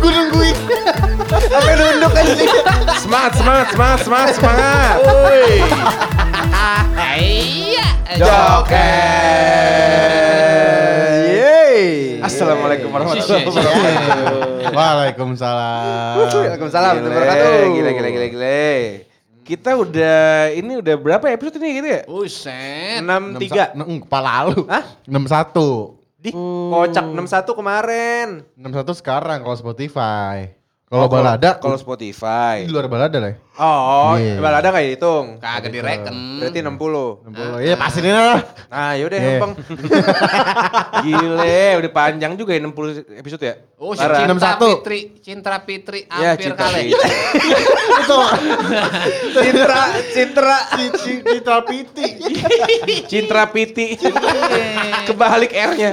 Gue nungguin. Sampai nunduk aja sih. Semangat, semangat, semangat, semangat, semangat. Iya. Joker. Yeay. Assalamualaikum warahmatullahi Iya, wabarakatuh. Waalaikumsalam. Waalaikumsalam Gile, warahmatullahi wabarakatuh. Gile, gile, gile, gile. Kita udah, ini udah berapa episode ini gitu ya? Buset. 63. Neng, kepala lu. Hah? 61. Di kocak 61 kemarin. 61 sekarang kalau Spotify. Kalau balada, Kalau Spotify. di luar balada lah. Ya. Oh, Iya. balada nggak dihitung. Kagak direken. Berarti 60. 60. Iya, pasti ini lah. Nah, yaudah Iya. Bang. Gile, udah panjang juga ya 60 episode ya? Oh, si. Cinta 61. Fitri, Cinta Fitri Ya, hampir cinta kali. Fitri. Itu Citra, Citra. Citra Piti. Cintra Piti. Kebalik R-nya.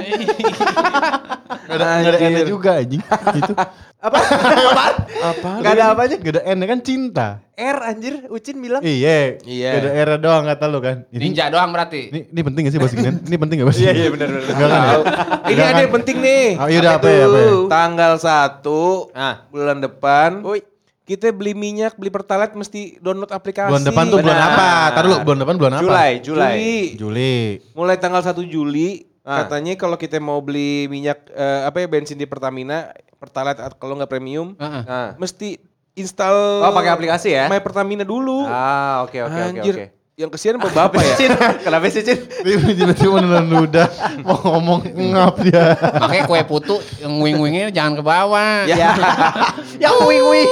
Gak ada, gak ada N juga anjing. Gitu. Apa? Apaan? Apa? Gak ada apanya? Gak ada N kan cinta. R anjir, Ucin bilang. Iya. Iya. Ada R doang kata lu kan. Ini, Ninja doang berarti. ini, ini penting gak sih bahas ginian? Ini penting gak bahas Iya, iya benar benar. Enggak kan ya? Ini Enggak ada kan? yang penting nih. Oh, iya udah apa ya? Apa ya? Tanggal 1 Ah. bulan depan. Woi. Kita beli minyak, beli pertalite mesti download aplikasi. Bulan depan tuh bulan apa? Taruh dulu, bulan depan bulan apa? Julai, Julai. Juli. Juli. Mulai tanggal 1 Juli Ah. katanya kalau kita mau beli minyak eh, apa ya bensin di Pertamina, pertalite atau kalau nggak premium, Heeh. Nah. mesti install Oh, pakai aplikasi ya? My Pertamina dulu. Ah, oke oke oke Anjir. oke. Yang kesian apa bapak ya? Cin, kenapa sih Cin? Tiba-tiba nelan ludah mau ngomong ngap dia. Makanya kue putu yang wing-wingnya jangan ke bawah. Ya. Yang wing wing.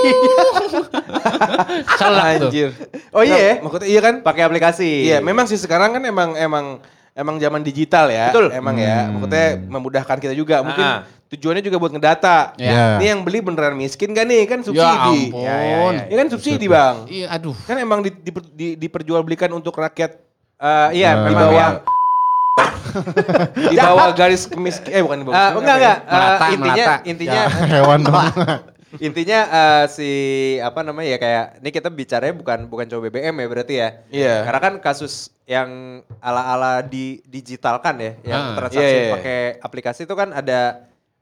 Selak tuh. Anjir. Oh iya ya? Maksudnya iya kan? Pakai aplikasi. Iya, memang sih sekarang kan emang emang emang zaman digital ya. Betul. Emang ya. Maksudnya memudahkan kita juga. Mungkin Ah. tujuannya juga buat ngedata. Iya. Ini yang beli beneran miskin gak nih? Kan Ya subsidi. ampun. Ya, ya, ya. Ini kan subsidi, Bang. Iya, aduh. Kan emang di, di, di- diperjualbelikan untuk rakyat Eh, iya, Nah. di memang bawah ya. di bawah garis kemiskin eh bukan di bawah Eh, kemiskinan, enggak ya? enggak. Melata, intinya melata. intinya Ya, hewan dong. Intinya eh, si apa namanya ya kayak ini kita bicaranya bukan bukan cowok BBM ya berarti ya. Iya. Karena kan kasus yang ala-ala di digitalkan ya, yang Ah, transaksi iya, iya. pakai aplikasi itu kan ada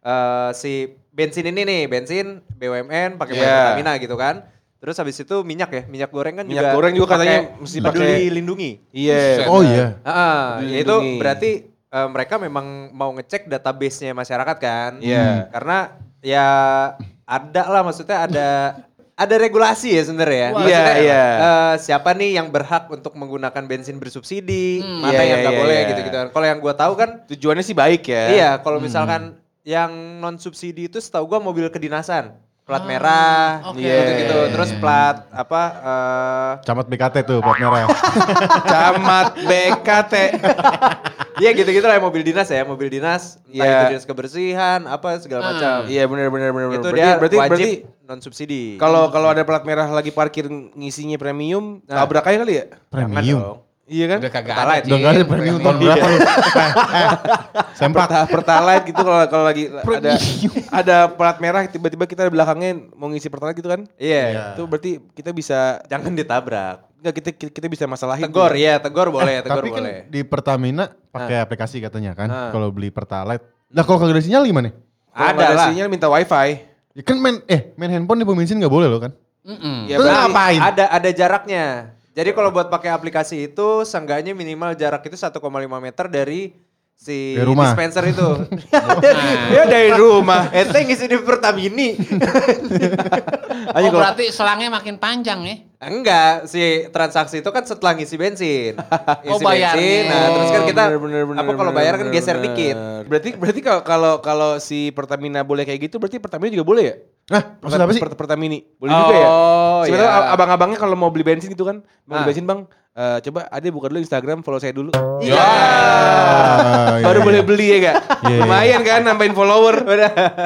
eh, si bensin ini nih, bensin BUMN pakai Iya. Pertamina gitu kan. Terus habis itu minyak ya, minyak goreng kan Minyak juga goreng juga katanya mesti peduli pakai- lindungi. Iya. Oh iya. Ah, Peduli ya itu berarti eh, mereka memang mau ngecek database-nya masyarakat kan. Iya. Karena ya ada lah maksudnya ada ada regulasi ya sebenarnya. Maksudnya, iya, iya. eh, siapa nih yang berhak untuk menggunakan bensin bersubsidi, Hmm. mana Iya, yang iya, nggak iya, boleh iya. gitu-gitu. kan. Kalau yang gua tahu kan Tujuannya sih baik ya. iya, kalau misalkan yang non subsidi itu setahu gua mobil kedinasan. Plat merah, oke. gitu-gitu. Iya. Terus plat apa eh, Camat BKT tuh plat merah. Camat BKT. Iya gitu-gitu lah mobil dinas ya, mobil dinas, Iya. itu dinas kebersihan, apa segala Ah. macam. Iya benar benar benar. Itu dia berarti wajib berarti non subsidi. kalau kalau ada plat merah lagi parkir ngisinya premium, Nah. tabrak aja kali ya? Premium. Iya kan? Udah kagak Pertalite. ada. Udah gak ada premium tahun berapa lu? Eh, eh. Perta- pertalite gitu kalau kalau lagi ada ada plat merah tiba-tiba kita di belakangnya mau ngisi pertalite gitu kan? Iya. Itu berarti kita bisa Jangan ditabrak. enggak kita kita bisa masalahin. Tegor tuh. ya, tegor boleh, tegor Tapi kan boleh. di Pertamina pakai aplikasi katanya kan. Ah. Kalau beli Pertalite. Lah kalau kagak ada sinyal gimana? Ada lah. sinyal minta wifi. Ya kan main eh main handphone di pom bensin nggak boleh loh kan? Mm-mm. Ya Terus berarti- ngapain? Ada ada jaraknya. Jadi kalau buat pakai aplikasi itu seenggaknya minimal jarak itu 1,5 meter dari si Dari rumah. dispenser itu. Ya dari rumah. Ente ngisi di Pertamini. Oh, berarti selangnya makin panjang ya? Enggak, si transaksi itu kan setelah ngisi bensin. Oh, Isi bayarnya. bensin, nah terus kan kita Bener, bener, bener, apa kalau bener, bayar kan bener, geser bener. dikit. Berarti berarti kalau kalau kalau si Pertamina boleh kayak gitu, berarti Pertamina juga boleh ya? Nah, maksud apa sih? Pertamini. Boleh juga ya? Oh, Sebenarnya iya. abang-abangnya kalau mau beli bensin gitu kan, mau beli Ah. bensin bang, eh, coba ada buka dulu Instagram, follow saya dulu. Iya. Ah, iya, Baru iya. boleh beli ya gak? Iya, iya. Lumayan kan nambahin follower.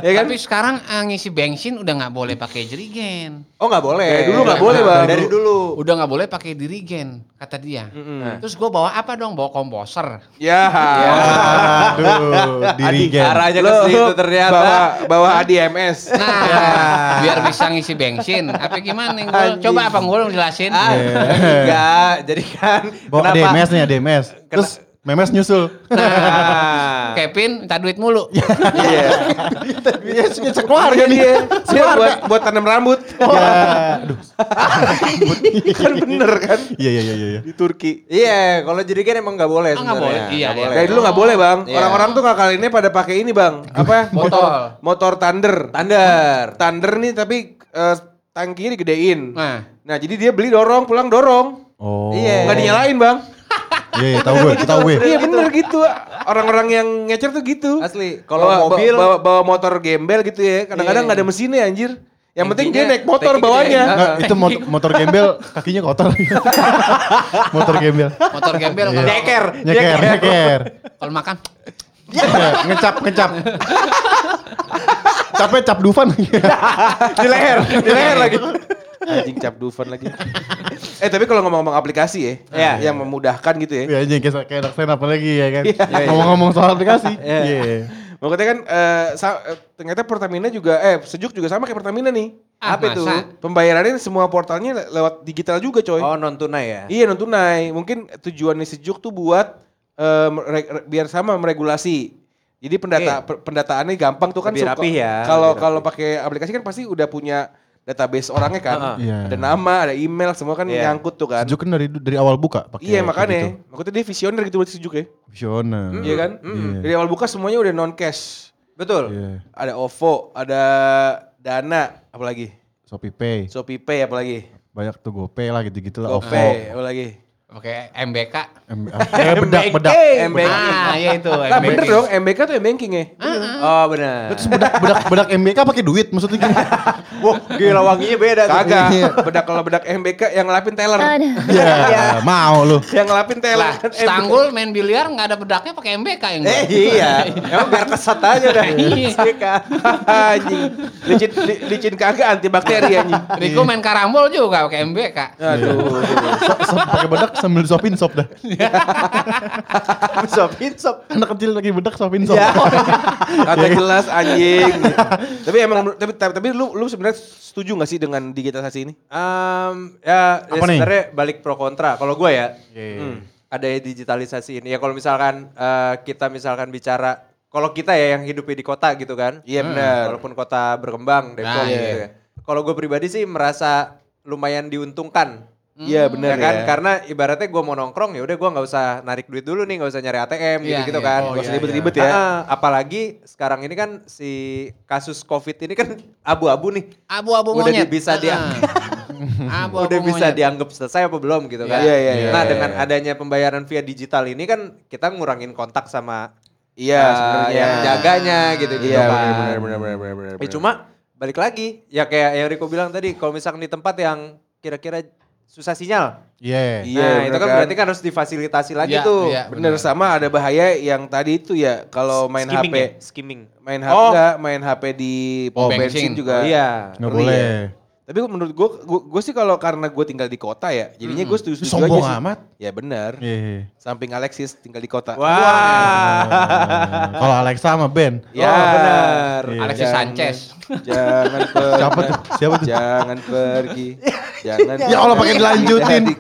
ya kan? Tapi sekarang ah, ngisi bensin udah nggak boleh pakai jerigen. Oh nggak boleh. Dari dulu nggak Nah, boleh, Bang. Dari dulu. Udah nggak boleh pakai dirigen, kata dia. Mm-mm. Terus gue bawa apa dong? Bawa komposer. Ya. Aduh, dirigen. Arahnya ke Lo situ ternyata. bawa bawa ADMS. Nah, biar bisa ngisi bensin. Apa gimana? Anjing. Coba apa gue jelasin? Ah, enggak. Jadi kan Bawa kenapa? DMS nih, DMS. Terus memes nyusul. Nah, pin, minta duit mulu. Iya. Iya, ya, sekeluarga nih. Dia, dia buat buat tanam rambut. Ya, aduh. kan bener kan Iya, iya, iya, iya. di Turki. Iya, kalau jadi kan emang nggak boleh Oh, nggak sebenarnya. boleh. Iya, Nggak iya. Dari dulu nggak boleh bang. Iya. Orang-orang tuh kali ini pada pakai ini bang. Apa? Motor. Motor Thunder. Standar. Thunder nih tapi eh, tangkinya digedein. Nah, Nah jadi dia beli dorong pulang dorong. Oh. Iya. Nggak dinyalain bang. Iya, iya, tahu gue, tahu gue. Iya bener gitu. Orang-orang yang ngecer tuh gitu. Asli. Kalau Bawa- mobil bawa, bawa motor gembel gitu ya. Kadang-kadang Iya. nggak ada mesinnya anjir. Yang penting dia naik motor bawahnya. Nggak, itu mot- motor gembel kakinya kotor. motor gembel. motor gembel Iya. kalau Nyeker. Nyeker, nyeker. kalau makan. Iya, ngecap, ngecap. Capek cap Dufan. di leher, di leher lagi. Anjing cap Dufan lagi. Eh tapi kalau ngomong-ngomong aplikasi ya, Iya. yang memudahkan gitu ya. Iya anjing kayak kayak anak stand up lagi ya kan. Iya, Ngomong-ngomong soal aplikasi. Iya. Iya. Maksudnya kan eh, sa- eh, ternyata Pertamina juga eh sejuk juga sama kayak Pertamina nih. Ah, Apa itu? masa? Pembayarannya semua portalnya le- lewat digital juga coy. Oh, non tunai ya? Iya non tunai. Mungkin tujuannya sejuk tuh buat eh, re- biar sama meregulasi. Jadi pendata per- pendataannya gampang tuh kan. Lebih ya, Kalau kalau pakai aplikasi kan pasti udah punya database orangnya kan. Heeh. Iya. Ada nama, ada email, semua kan Iya. nyangkut tuh kan. Sejuk kan dari dari awal buka pakai. Iya makanya. gitu. Maksudnya dia visioner gitu buat sejuk ya. Visioner. Iya kan? Iya. Dari awal buka semuanya udah non cash. Betul. Iya. Ada OVO, ada Dana, apalagi? Shopee Pay. Shopee Pay apalagi? Banyak tuh GoPay lah gitu-gitu lah. GoPay apalagi? Pakai MBK. M- eh, bedak, bedak. MBK. Ah, iya itu. Lah bener MBK. dong, MBK tuh banking ya? Oh, benar. Terus bedak, bedak, bedak MBK pakai duit maksudnya gini. Wah, gila wanginya beda tuh. Kagak. Iya. bedak kalau bedak MBK yang ngelapin teller. Iya, mau lu. Yang ngelapin teller. Lah, Stanggul main biliar nggak ada bedaknya pakai MBK yang Eh iya, emang biar kesat aja udah. Iya. Sika. anjing. Licin, li- licin kagak antibakteri anjing. Riko main karambol juga pakai MBK. Aduh. Pakai bedak sambil sopin sop dah. Sopin sop. Anak kecil lagi bedak sopin sop. Ya. Kata jelas anjing. gitu. Tapi emang tapi tapi, tapi lu lu sebenarnya setuju gak sih dengan digitalisasi ini? Em, ya, ya nih? sebenarnya balik pro kontra. Kalau gue ya, Iya. hmm, ada digitalisasi ini. Ya kalau misalkan eh, kita misalkan bicara, kalau kita ya yang hidupnya di kota gitu kan. Iya benar. Walaupun kota berkembang, Depok Nah, gitu iya. ya. Kalau gue pribadi sih merasa lumayan diuntungkan. Iya Ya benar kan, ya. karena ibaratnya gue mau nongkrong ya udah gue nggak usah narik duit dulu nih, nggak usah nyari ATM Iya, gitu-gitu iya. kan. Gak usah iya, ribet-ribet Ah, ya. ah, apalagi sekarang ini kan si kasus COVID ini kan abu-abu nih. Abu-abu Udah monyet. bisa Ah. diangkat. Abu-abu udah bisa monyet. dianggap selesai apa belum gitu kan. Iya, iya, iya, nah iya, dengan iya. adanya pembayaran via digital ini kan kita ngurangin kontak sama Iya uh, sebenarnya. yang jaganya gitu gitu Iya kan. benar benar benar benar benar. benar. Ya, cuma balik lagi ya kayak yang Riko bilang tadi kalau misalkan di tempat yang kira-kira susah sinyal. Iya. Iya, nah, bener itu kan kan. berarti kan harus difasilitasi lagi Iya, tuh. iya. Bener sama ada bahaya yang tadi itu ya kalau main Skimming HP ya? Skimming. main HP Oh. enggak, main HP di pom Oh, bensin bensin. juga. Iya. Nggak ngeri boleh. ya. Tapi menurut gue, gue sih kalau karena gue tinggal di kota ya, jadinya gue setuju setuju Sombong aja sih. amat. Ya benar. Iya. Samping Alexis tinggal di kota. Wah. Eh, Kalau Alexa sama Ben. Ya Oh, benar. Iya. Alexis Jangan- Sanchez. Jangan pergi. Siapa tuh? Siapa tuh? Jangan pergi. Jangan. Ya Allah, pakai dilanjutin.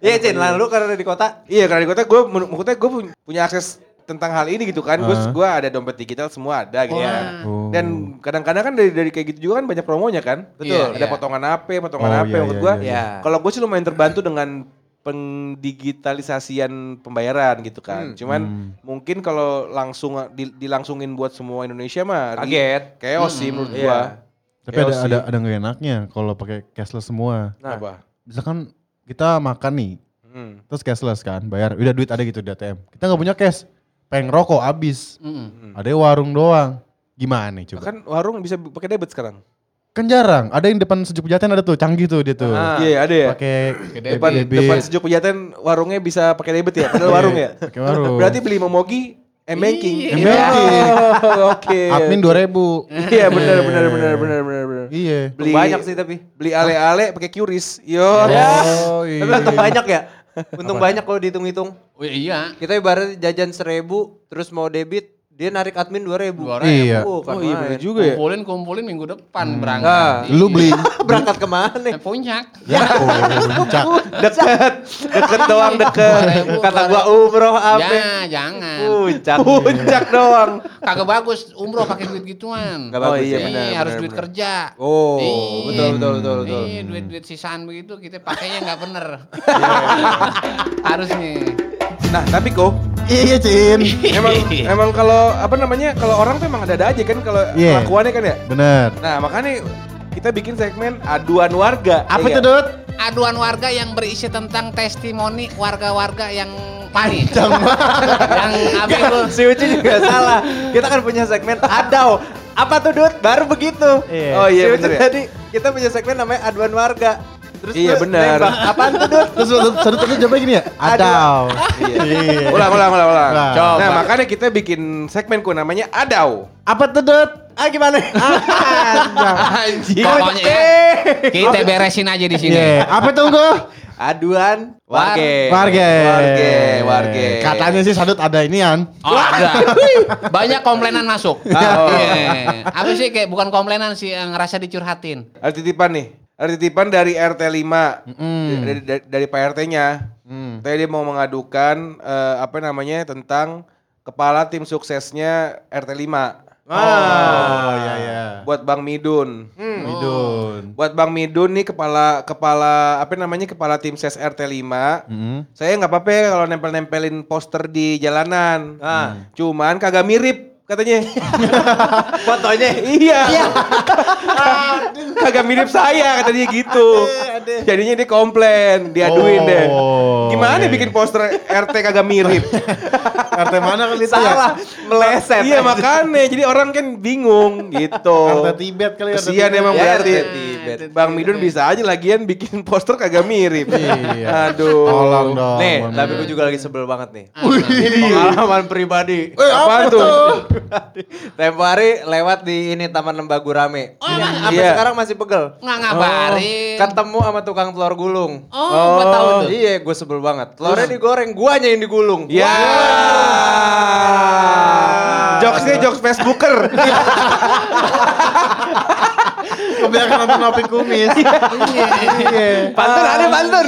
Iya, Cin, lalu karena di kota Iya karena di kota gue, maksudnya gue punya akses tentang hal ini gitu kan. Gue Ah. gue ada dompet digital semua ada gitu kan. Oh. Dan kadang-kadang kan dari dari kayak gitu juga kan banyak promonya kan. Betul. Ada Iya. potongan AP, potongan Oh, AP. iya, Menurut iya, gue, iya, iya. kalau gue sih lumayan terbantu dengan pendigitalisasian pembayaran gitu kan. Hmm. Cuman Hmm. mungkin kalau langsung di- dilangsungin buat semua Indonesia mah kaget. chaos sih menurut Iya. gua. Tapi ada ada ada nggak enaknya kalau pakai cashless semua. Nah. Apa? Misalkan kita makan nih, Hmm. terus cashless kan, bayar, udah duit ada gitu di ATM. Kita nggak punya cash, pengen rokok habis, Mm-mm. ada warung doang. Gimana nih coba? Kan warung bisa pakai debit sekarang. Kan jarang, ada yang depan sejuk pejaten ada tuh, canggih tuh dia tuh. Ah. Iya, ada ya. Pakai Pakai Depan debit. depan sejuk pejaten warungnya bisa pakai debit ya. Padahal warung ya. Pakai warung. Berarti beli momogi M-banking. Iya. M-banking. Oh, Oke. Admin 2000. Iya benar benar benar benar benar benar. Iya. Beli banyak sih tapi. Beli ale-ale pakai QRIS. Yo. Oh, Tapi iya. untung banyak ya. Untung banyak kalau dihitung-hitung. Oh iya. Kita ibarat jajan seribu, terus mau debit dia narik admin 2000. 2000. Iya. Oh, kan Oh iya bener juga ya. Kumpulin kumpulin minggu depan Nah, berangkat. Lu beli. berangkat ke mana? Eh, puncak. Ya, oh, puncak. Deket, deket doang deket. Kata gua umroh apa? Ya, jangan. Puncak. Puncak doang. Kagak bagus umroh pakai duit gituan. Oh bagus iya, ya. benar, harus benar, duit benar. kerja. Oh, Iya. betul betul betul betul. Iya, duit-duit sisaan begitu kita pakainya nggak bener. Iya, harus nih. Nah tapi kok Iya, Cin. emang emang kalau apa namanya kalau orang tuh emang ada-ada aja kan kalau Iya. kelakuannya kan ya. Bener. Nah makanya kita bikin segmen aduan warga. Apa ya itu? Dut? Aduan warga yang berisi tentang testimoni warga-warga yang panik. Panjang yang apa itu? Si Uci juga salah. Kita kan punya segmen adau. Apa tuh Dut? Baru begitu. Iya. Oh iya Si bener ya. tadi kita punya segmen namanya aduan warga. Terus Iya, benar. Apaan tuh Dut? Terus satu tadi jawabnya gini ya? Adau. Iya. Ulang ulang ulang ulang. Ulang. Nah Coba. makanya kita bikin segmenku namanya adau. Apa tuh, Dut? Ah gimana? Anjing. Pokoknya ya, kita beresin aja di sini. Iya. Apa tuh, gua? Aduan warga. Warga. Warga, warga. Katanya sih Sadut ada inian. Oh, ada. Banyak komplainan masuk. Oh. Iya. Apa sih kayak bukan komplainan sih yang ngerasa dicurhatin. Ada titipan nih. Ada titipan dari RT 5. Mm. Dari, dari, dari Pak RT-nya. Hmm. Tadi dia mau mengadukan eh, apa namanya tentang kepala tim suksesnya RT 5. Oh, iya iya. Buat Bang Midun. Midun. Buat Bang Midun nih kepala kepala apa namanya kepala tim ses RT 5. Hmm. Saya nggak apa-apa ya kalau nempel-nempelin poster di jalanan. Ah. Cuman kagak mirip katanya. Fotonya. iya. kagak mirip saya katanya gitu. Jadinya dia komplain, diaduin Oh, deh. Gimana iya, bikin iya. poster RT kagak mirip? RT mana kali itu ya? Salah. Meleset. iya makanya jadi orang kan bingung gitu. RT Tibet kali ya. Kesian Tibet. emang Ya, berarti. RT Tibet. Bang Midun bisa aja lagian bikin poster kagak mirip. Iya. Aduh. Tolong dong. Nih, Bang tapi gue juga lagi sebel banget nih. Wih. Pengalaman pribadi. Eh, apa tuh? Tempo hari lewat di ini Taman Lembagu Rame. Oh, emang? sampai Iya. sekarang masih pegel. Nggak ngabarin. Ketemu sama tukang telur gulung. Oh, gua tahu tuh. Iya, gue sebel banget. Telurnya digoreng, guanya yang digulung. Ya. Jokesnya jokes Facebooker. Kebanyakan nonton Opi Kumis. Iya. Pantun ada pantun.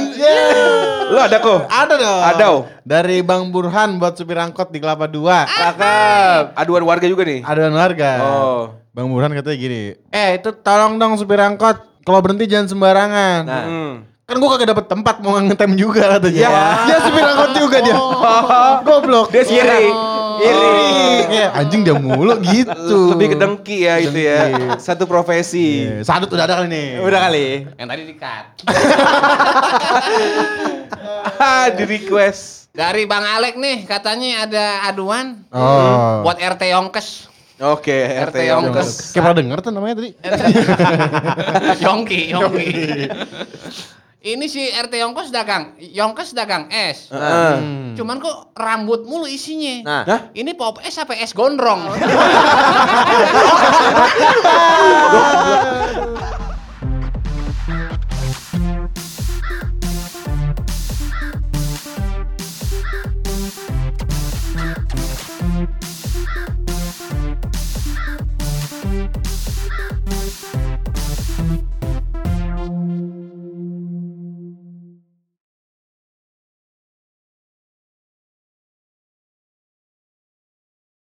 Lu ada kok? Ada dong. Ada. oh. Dari Bang Burhan buat supir angkot di Kelapa 2. Cakep. Aduan warga juga nih. Aduan warga. Oh. Bang Burhan katanya gini. Eh itu tolong dong supir angkot. Kalau berhenti jangan sembarangan. Nah. Hmm. Kan gua kagak dapet tempat mau ngetem juga katanya. Ya. Dia supir angkot juga dia. Goblok. Dia iri. Iri. Kayak anjing dia mulu gitu. Lebih ke dengki ya itu ya. Satu profesi. Iya, Sadut udah ada kali nih. Udah kali. Yang tadi di-cut. Ah, di request. Dari Bang Alek nih katanya ada aduan Oh. buat RT Yongkes. Oke, RT RT Yonkes. Kayak pernah denger tuh namanya tadi. Yongki, Yongki. Ini si RT Yongkes dagang, Yongkes dagang es. Heeh. Cuman kok rambut mulu isinya. Nah. Hah? Ini pop es apa es gondrong?